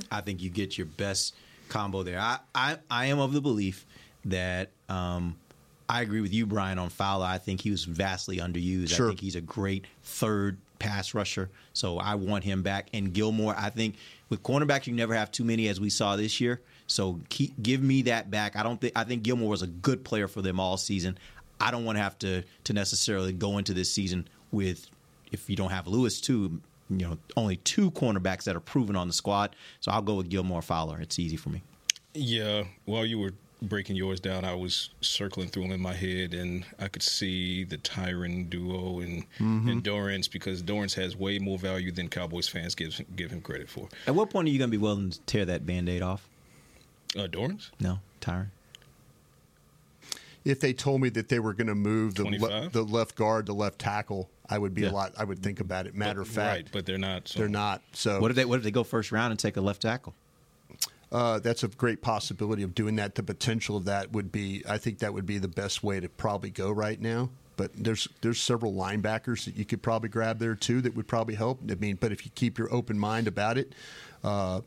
S2: I think you get your best combo there. I, I, I am of the belief that um, I agree with you, Bryan, on Fowler. I think he was vastly underused.
S4: Sure.
S2: I think he's a great third pass rusher. So I want him back. And Gilmore, I think with cornerbacks, you never have too many, as we saw this year. So keep, give me that back. I don't think I think Gilmore was a good player for them all season. I don't want to have to to necessarily go into this season with if you don't have Lewis too, you know, only two cornerbacks that are proven on the squad. So I'll go with Gilmore Fowler. It's easy for me.
S3: Yeah, while you were breaking yours down, I was circling through them in my head, and I could see the Tyron duo and
S2: Mhm.
S3: and Dorance because Dorance has way more value than Cowboys fans give give him credit for.
S2: At what point are you going to be willing to tear that band-aid off?
S3: Uh, Dorance?
S2: No, Tyron.
S4: If they told me that they were going to move the le- the left guard to left tackle, I would be
S2: Yeah.
S4: a lot. I would think about it. Matter of fact,
S3: right, but they're not. So.
S4: they're not. So
S2: What if they what if they go first round and take a left tackle?
S4: Uh, that's a great possibility of doing that. The potential of that would be, I think that would be the best way to probably go right now. But there's there's several linebackers that you could probably grab there too that would probably help. I mean, but if you keep your open mind about it, uh,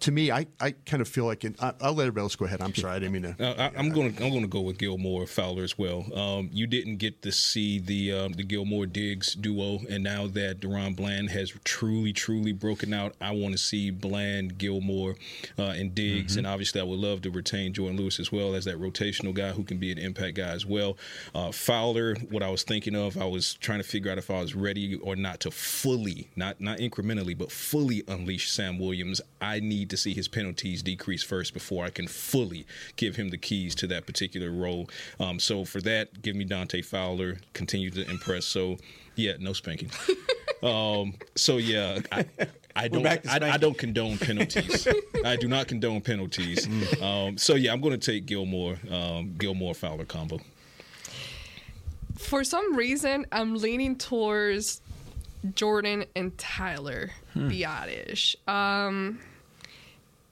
S4: to me, I, I kind of feel like it, I, I'll let everybody else go ahead. I'm sorry, I didn't mean to.
S3: Uh, I, I'm going to I'm going to go with Gilmore Fowler as well. Um, you didn't get to see the um, the Gilmore Diggs duo, and now that DaRon Bland has truly truly broken out, I want to see Bland, Gilmore, uh, and Diggs,
S2: Mm-hmm.
S3: and obviously I would love to retain Jourdan Lewis as well as that rotational guy who can be an impact guy as well. Uh, Fowler, what I was thinking of, I was trying to figure out if I was ready or not to fully, not not incrementally, but fully unleash Sam Williams. I need to see his penalties decrease first before I can fully give him the keys to that particular role. Um, so for that, give me Dante Fowler. Continue to impress. So yeah, no spanking. um, so yeah, I, I don't. I, I don't condone penalties. I do not condone penalties. Um, so yeah, I'm going to take Gilmore, um, Gilmore Fowler combo.
S5: For some reason, I'm leaning towards Jourdan and Tyler
S2: Hmm.
S5: Biadasz. Um,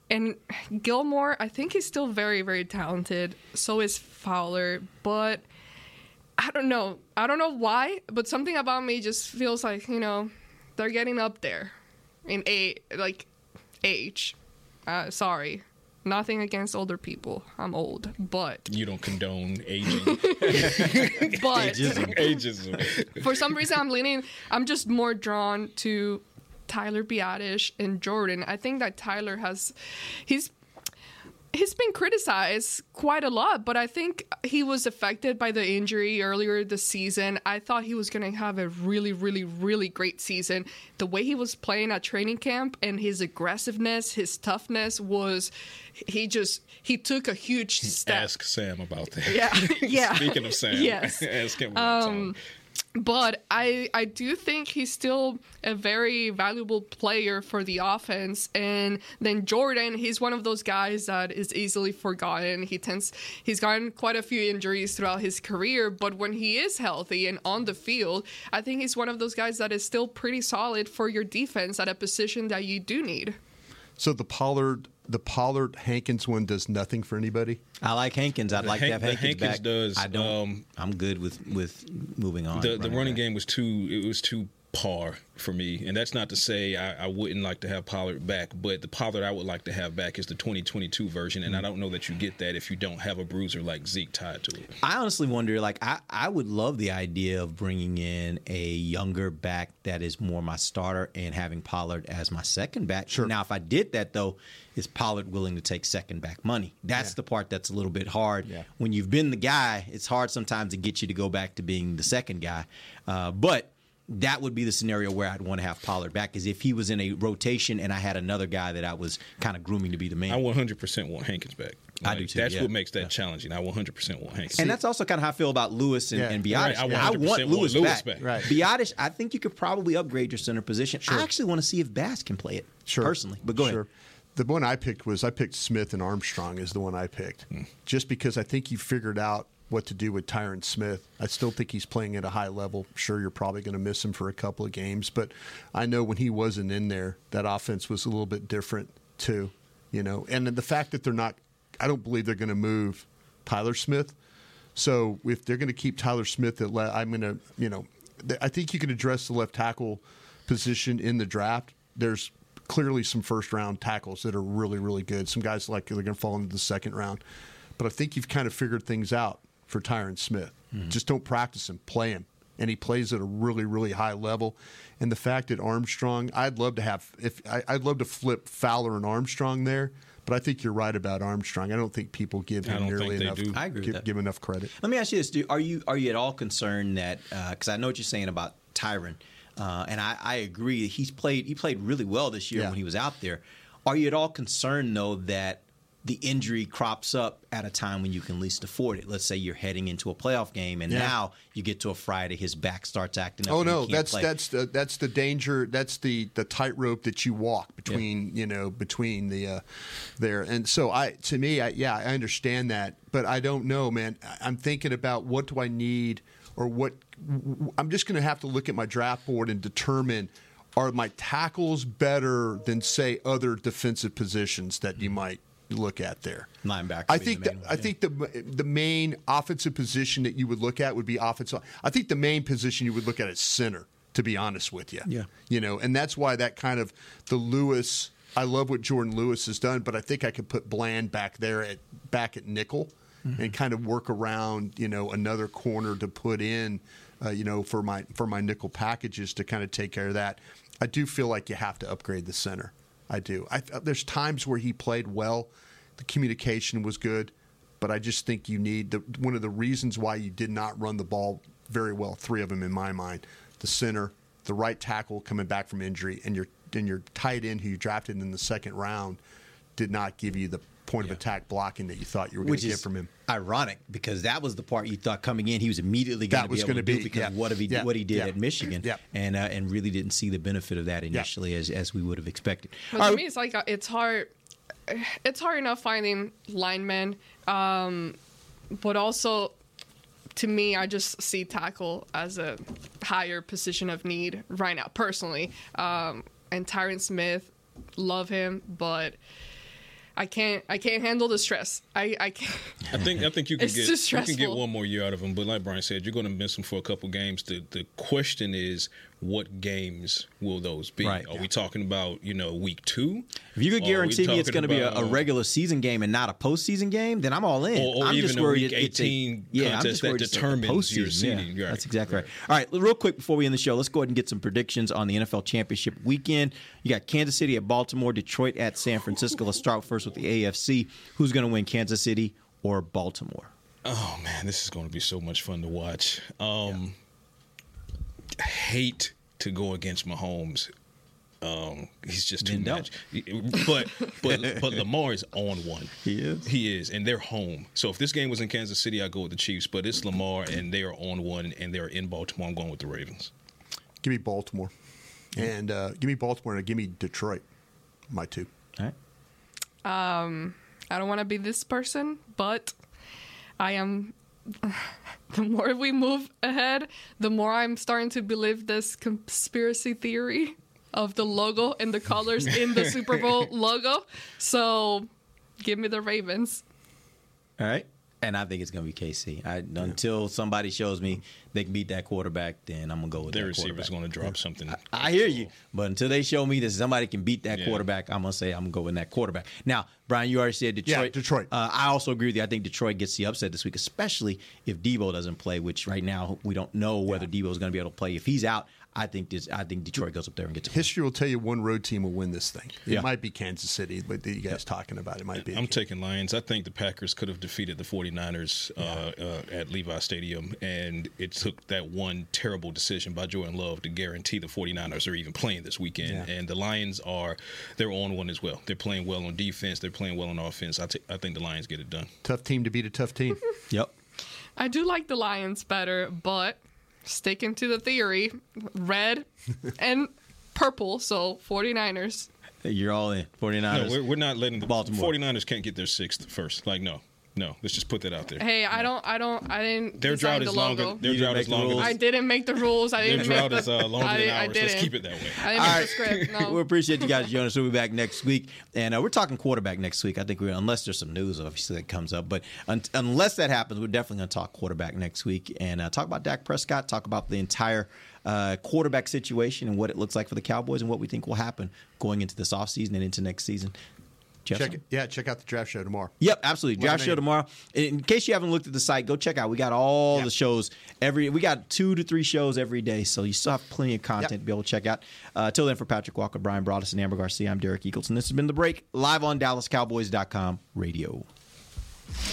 S5: and Gilmore, I think he's still very, very talented. So is Fowler, but I don't know. I don't know why, but something about me just feels like you know they're getting up there in a like age. Uh, sorry, nothing against older people. I'm old, but
S3: You don't condone aging.
S5: but
S3: Ageism.
S5: for some reason I'm leaning I'm just more drawn to Tyler Biadasz and Jourdan. I think that Tyler has he's he's been criticized quite a lot, but I think he was affected by the injury earlier this season. I thought he was going to have a really, really, really great season. The way he was playing at training camp and his aggressiveness, his toughness was, he just, he took a huge step.
S3: Ask Sam about that.
S5: Yeah, yeah.
S3: Speaking of Sam,
S5: Yes.
S3: ask him about
S5: Um, but I I do think he's still a very valuable player for the offense. And then Jourdan, he's one of those guys that is easily forgotten. He tends he's gotten quite a few injuries throughout his career, but when he is healthy and on the field, I think he's one of those guys that is still pretty solid for your defense at a position that you do need.
S4: So the Pollard, the Pollard Hankins one does nothing for anybody.
S2: I like Hankins. I'd
S3: The
S2: like
S3: Hank-
S2: to have Hankins,
S3: Hankins
S2: back.
S3: does,
S2: I don't. Um, I'm good with with moving on.
S3: the, the running game was too it was too par for me and that's not to say I, I wouldn't like to have Pollard back but the Pollard I would like to have back is the 2022 version and I don't know that you get that if you don't have a bruiser like Zeke tied to it
S2: I honestly wonder, like, I, I would love the idea of bringing in a younger back that is more my starter and having Pollard as my second back. Sure. Now, if I did that, though, is Pollard willing to take second back money? That's the part that's a little bit hard. Yeah. When you've been the guy, it's hard sometimes to get you to go back to being the second guy. Uh, but that would be the scenario where I'd want to have Pollard back, is if he was in a rotation and I had another guy that I was kind of grooming to be the main.
S3: I 100% want Hankins back
S2: I do too,
S3: that's
S2: yeah.
S3: what makes that challenging I 100% want Hankins
S2: And that's also kind of how I feel about Lewis and,
S3: Yeah.
S2: and Biadasz.
S3: Right, I
S2: I,
S3: 100%
S2: want
S3: want
S2: Lewis,
S3: Lewis
S2: back.
S3: back. Right.
S2: Biadasz, I think you could probably upgrade your center position. I actually want to see if Bass can play it personally. But go ahead.
S4: The one I picked was I picked Smith and Armstrong is the one I picked, hmm. just because I think you figured out what to do with Tyron Smith. I still think he's playing at a high level. Sure, you're probably going to miss him for a couple of games, but I know when he wasn't in there, that offense was a little bit different too. You know, and the fact that they're not, I don't believe they're going to move Tyler Smith. So if they're going to keep Tyler Smith at left, I'm going to, you know, th- I think you can address the left tackle position in the draft. There's clearly some first round tackles that are really, really good. Some guys like they're going to fall into the second round. But I think you've kind of figured things out for Tyron Smith. Just don't practice him, play him. And he plays at a really, really high level. And the fact that Armstrong, I'd love to have, if I, I'd love to flip Fowler and Armstrong there. But I think you're right about Armstrong. I don't think people give
S2: I
S4: him nearly enough.
S2: do. I agree
S4: give, give enough credit.
S2: Let me ask you this: do, Are you are you at all concerned that because I know what you're saying about Tyron, uh, and I, I agree he's played he played really well this year
S4: Yeah.
S2: when he was out there. Are you at all concerned though that the injury crops up at a time when you can least afford it? Let's say you're heading into a playoff game, and
S4: Yeah.
S2: now you get to a Friday, his back starts acting up.
S4: Oh no, that's
S2: play.
S4: that's the that's the danger. That's the the tightrope that you walk between you know between the uh, there. And so I to me, I, yeah, I understand that, but I don't know, man. I'm thinking about what do I need or what I'm just going to have to look at my draft board and determine are my tackles better than say other defensive positions that you might look at there.
S2: Linebacker.
S4: I think
S2: the
S4: the,
S2: main
S4: I think the the main offensive position that you would look at would be offensive. I think the main position you would look at is center. To be honest with you,
S2: Yeah.
S4: you know, and that's why that kind of the Lewis. I love what Jourdan Lewis has done, but I think I could put Bland back there at back at nickel
S2: Mm-hmm.
S4: and kind of work around, you know, another corner to put in, uh, you know, for my for my nickel packages to kind of take care of that. I do feel like you have to upgrade the center. I do. I, uh, there's times where he played well, the communication was good, but I just think you need the one of the reasons why you did not run the ball very well. Three of them in my mind: the center, the right tackle coming back from injury, and your and your tight end who you drafted in the second round did not give you the point of attack blocking that you thought you were going to get from him.
S2: ironic because that was the part you thought coming in he was immediately going to
S4: was
S2: be able
S4: gonna
S2: to do
S4: be-
S2: because
S4: yeah.
S2: of what he
S4: Yeah.
S2: what he did
S4: Yeah.
S2: at Michigan,
S4: Yeah.
S2: and uh, and really didn't see the benefit of that initially as as we would have expected.
S5: But
S2: All
S5: to
S2: right,
S5: me, it's like uh, it's hard. It's hard enough finding linemen, um, but also to me, I just see tackle as a higher position of need right now, personally. Um, and Tyron Smith, love him, but I can't. I can't handle the stress. I I can't.
S3: I think I think you can get you can get one more year out of him. But like Bryan said, you're going to miss him for a couple games. The the question is, what games will those be?
S2: Right.
S3: Are we talking about you know week two?
S2: if you could
S3: Or are we
S2: guarantee me it's going to be a, a regular season game and not a postseason game, then I'm all in.
S3: Or- or
S2: I'm
S3: even
S2: just worried
S3: week
S2: it- it's a-
S3: 18
S2: yeah, I'm just
S3: that
S2: worried it's
S3: determines your seeding.
S2: Yeah,
S3: Right.
S2: That's exactly right. All right, real quick before we end the show, let's go ahead and get some predictions on the NFL Championship weekend. You got Kansas City at Baltimore, Detroit at San Francisco. let's start first with the AFC. Who's going to win, Kansas City or Baltimore?
S3: Oh man, this is going to be so much fun to watch. Um, Hate to go against Mahomes. Um, he's just too
S2: Then don't.
S3: much. But but but Lamar is on one.
S2: He is.
S3: He is, and they're home. So if this game was in Kansas City, I go with the Chiefs. But it's Lamar, and they are on one, and they're in Baltimore. I'm going with the Ravens.
S4: Give me Baltimore, and uh, give me Baltimore, and give me Detroit. My two.
S2: All right.
S5: Um, I don't want to be this person, but I am. The more we move ahead, the more I'm starting to believe this conspiracy theory of the logo and the colors in the Super Bowl logo. So, give me the Ravens.
S2: All right. And I think it's going to be KC. I, Until somebody shows me they can beat that quarterback, then I'm going to go with
S3: Their
S2: that
S3: receiver's
S2: quarterback.
S3: going to drop something.
S2: I hear you, but until they show me that somebody can beat that
S3: Yeah.
S2: quarterback, I'm gonna say I'm gonna go with that quarterback. Now, Bryan, you already said Detroit.
S4: Yeah, Detroit.
S2: Uh, I also agree with you. I think Detroit gets the upset this week, especially if Deebo doesn't play. Which right now we don't know whether Deebo is going to be able to play. If he's out, I think this. I think Detroit goes up there and gets. A
S4: History will tell you one road team will win this thing. It
S2: Yeah.
S4: might be Kansas City, but that you guys talking about it might be.
S3: I'm taking Lions. I think the Packers could have defeated the 49ers uh, uh, at Levi Stadium, and it took that one terrible decision by Jordan Love to guarantee the 49ers are even playing this weekend.
S4: Yeah.
S3: And the Lions are they're on one as well. They're playing well on defense. They're playing well on offense. I ta- I think the Lions get it done.
S4: tough team to beat a tough team.
S2: Yep.
S5: I do like the Lions better, but sticking to the theory, red and purple, so 49ers.
S2: You're all in. 49ers.
S3: No, we're, we're not letting the
S2: Baltimore.
S3: 49ers can't get their sixth first. Like no, no. Let's just put that out there.
S5: Hey, I don't, I don't, I didn't.
S3: Their
S5: design
S3: drought
S5: the
S3: is longer.
S5: logo.
S3: Their
S2: You didn't
S3: drought
S2: make
S3: is
S2: the
S3: longer.
S2: rules?
S5: I didn't make the rules. I
S3: Their
S5: didn't
S3: drought
S5: make
S3: is uh, longer
S5: I,
S3: than
S5: I
S3: ours.
S5: didn't.
S3: Let's keep it that way.
S5: I didn't make the script. No.
S2: we appreciate you guys joining us. We'll be back next week, and uh, we're talking quarterback next week. I think we're unless there's some news obviously that comes up, but un- unless that happens, we're definitely going to talk quarterback next week and uh, talk about Dak Prescott, talk about the entire uh, quarterback situation and what it looks like for the Cowboys and what we think will happen going into this offseason and into next season. Jeff?
S4: check it. Yeah, check out the draft show tomorrow.
S2: Yep, absolutely. Draft show tomorrow. In in case you haven't looked at the site, go check out. We got all
S4: Yep.
S2: the shows every. We got two to three shows every day, so you still have plenty of content
S4: Yep.
S2: to be able to check out. Uh, till then, for Patrick Walker, Bryan Broaddus, and Amber Garcia, I'm Derek Eagleton. This has been the break live on DallasCowboys.com radio.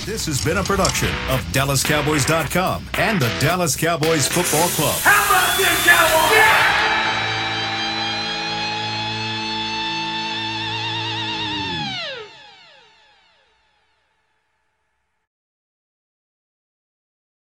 S8: This has been a production of DallasCowboys.com and the Dallas Cowboys Football Club.
S9: How about this, Cowboys?